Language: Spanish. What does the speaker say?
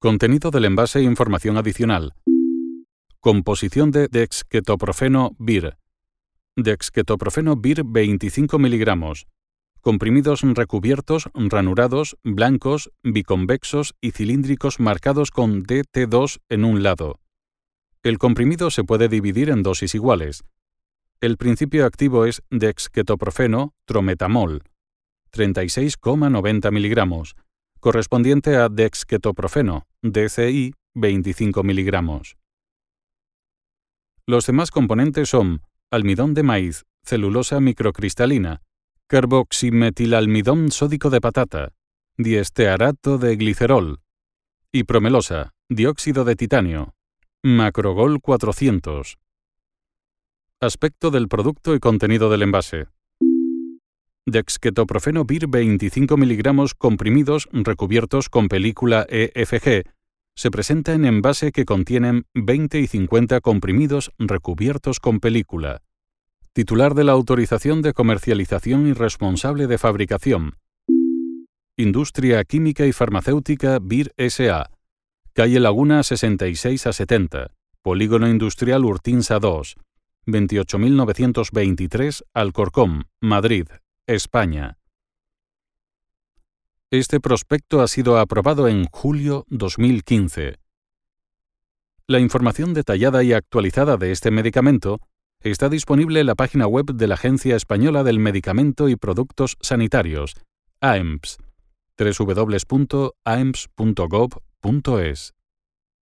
Contenido del envase e información adicional. Composición de dexketoprofeno VIR. Dexketoprofeno VIR 25 miligramos. Comprimidos recubiertos, ranurados, blancos, biconvexos y cilíndricos marcados con DT2 en un lado. El comprimido se puede dividir en dosis iguales. El principio activo es dexketoprofeno trometamol, 36,90 miligramos, correspondiente a dexketoprofeno, DCI, 25 miligramos. Los demás componentes son almidón de maíz, celulosa microcristalina, carboximetilalmidón sódico de patata, diestearato de glicerol, y promelosa, dióxido de titanio, macrogol 400. Aspecto del producto y contenido del envase. Dexketoprofeno VIR 25 mg comprimidos recubiertos con película EFG se presenta en envase que contienen 20 y 50 comprimidos recubiertos con película. Titular de la autorización de comercialización y responsable de fabricación. Industria Química y Farmacéutica BIR SA. Calle Laguna 66 a 70. Polígono Industrial Urtinsa 2. 28923 Alcorcón, Madrid, España. Este prospecto ha sido aprobado en julio 2015. La información detallada y actualizada de este medicamento está disponible en la página web de la Agencia Española del Medicamento y Productos Sanitarios, AEMPS, www.aemps.gov.es.